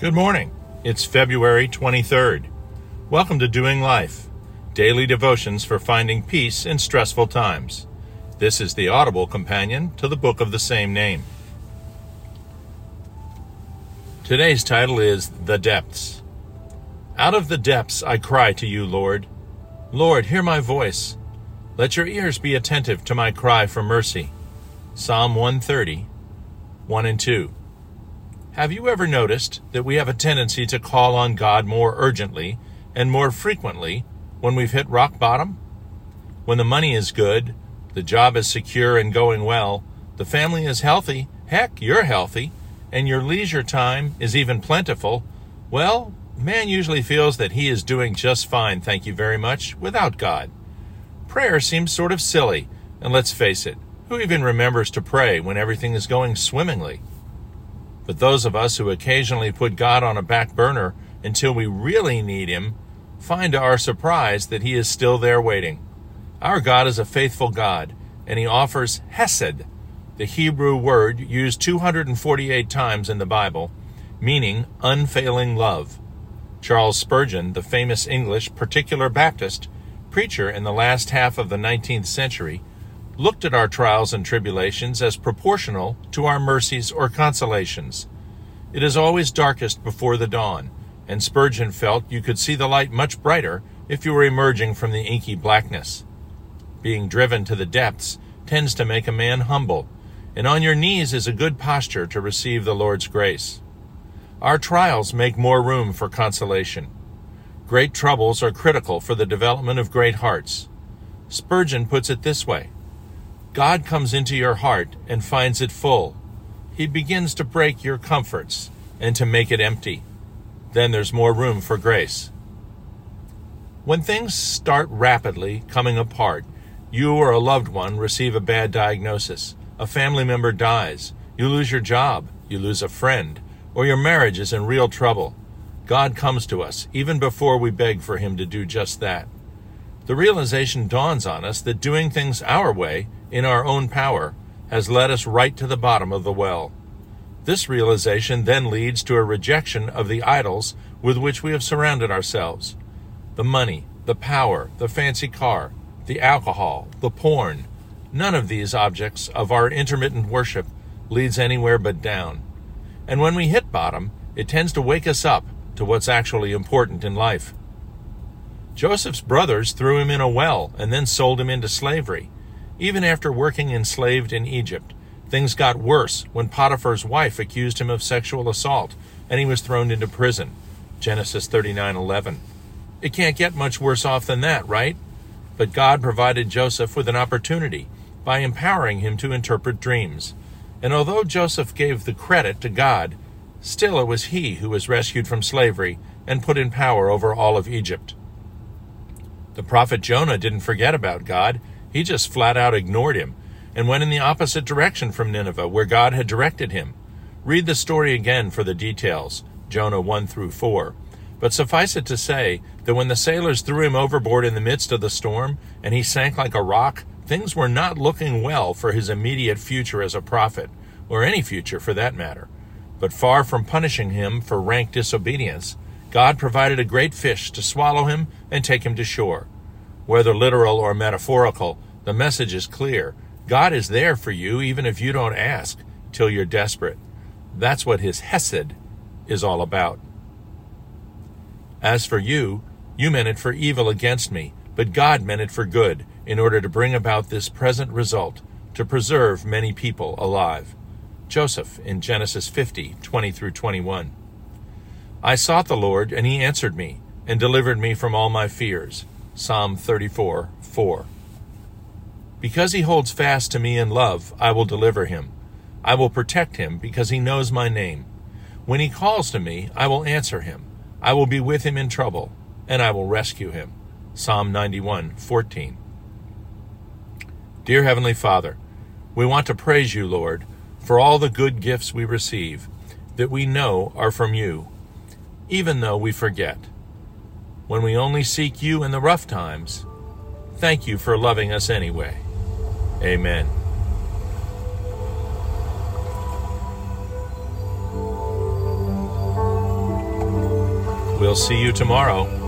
Good morning. It's February 23rd. Welcome to Doing Life, daily devotions for finding peace in stressful times. This is the audible companion to the book of the same name. Today's title is The Depths. Out of the depths I cry to you, Lord. Lord, hear my voice. Let your ears be attentive to my cry for mercy. Psalm 130, 1 and 2. Have you ever noticed that we have a tendency to call on God more urgently and more frequently when we've hit rock bottom? When the money is good, the job is secure and going well, the family is healthy, heck, you're healthy, and your leisure time is even plentiful, well, man usually feels that he is doing just fine, thank you very much, without God. Prayer seems sort of silly, and let's face it, who even remembers to pray when everything is going swimmingly? But those of us who occasionally put God on a back burner until we really need Him find to our surprise that He is still there waiting. Our God is a faithful God, and He offers Hesed, the Hebrew word used 248 times in the Bible, meaning unfailing love. Charles Spurgeon, the famous English particular Baptist preacher in the last half of the 19th century, looked at our trials and tribulations as proportional to our mercies or consolations. It is always darkest before the dawn, and Spurgeon felt you could see the light much brighter if you were emerging from the inky blackness. Being driven to the depths tends to make a man humble, and on your knees is a good posture to receive the Lord's grace. Our trials make more room for consolation. Great troubles are critical for the development of great hearts. Spurgeon puts it this way God comes into your heart and finds it full. He begins to break your comforts and to make it empty. Then there's more room for grace. When things start rapidly coming apart, you or a loved one receive a bad diagnosis, a family member dies, you lose your job, you lose a friend, or your marriage is in real trouble. God comes to us even before we beg for Him to do just that. The realization dawns on us that doing things our way in our own power has led us right to the bottom of the well. This realization then leads to a rejection of the idols with which we have surrounded ourselves the money, the power, the fancy car, the alcohol, the porn. None of these objects of our intermittent worship leads anywhere but down. And when we hit bottom, it tends to wake us up to what's actually important in life. Joseph's brothers threw him in a well and then sold him into slavery. Even after working enslaved in Egypt, things got worse when Potiphar's wife accused him of sexual assault and he was thrown into prison. Genesis 39:11. It can't get much worse off than that, right? But God provided Joseph with an opportunity by empowering him to interpret dreams. And although Joseph gave the credit to God, still it was he who was rescued from slavery and put in power over all of Egypt. The prophet Jonah didn't forget about God. He just flat out ignored him and went in the opposite direction from Nineveh, where God had directed him. Read the story again for the details, Jonah 1 through 4. But suffice it to say that when the sailors threw him overboard in the midst of the storm and he sank like a rock, things were not looking well for his immediate future as a prophet, or any future for that matter. But far from punishing him for rank disobedience, God provided a great fish to swallow him and take him to shore. Whether literal or metaphorical, the message is clear. God is there for you even if you don't ask till you're desperate. That's what his Hesed is all about. As for you, you meant it for evil against me, but God meant it for good, in order to bring about this present result, to preserve many people alive. Joseph in Genesis 50, 20 through 21. I sought the Lord, and he answered me, and delivered me from all my fears. Psalm 34 4. Because he holds fast to me in love, I will deliver him. I will protect him because he knows my name. When he calls to me, I will answer him. I will be with him in trouble, and I will rescue him. Psalm 91 14. Dear Heavenly Father, we want to praise you, Lord, for all the good gifts we receive that we know are from you, even though we forget when we only seek you in the rough times. Thank you for loving us anyway. Amen. We'll see you tomorrow.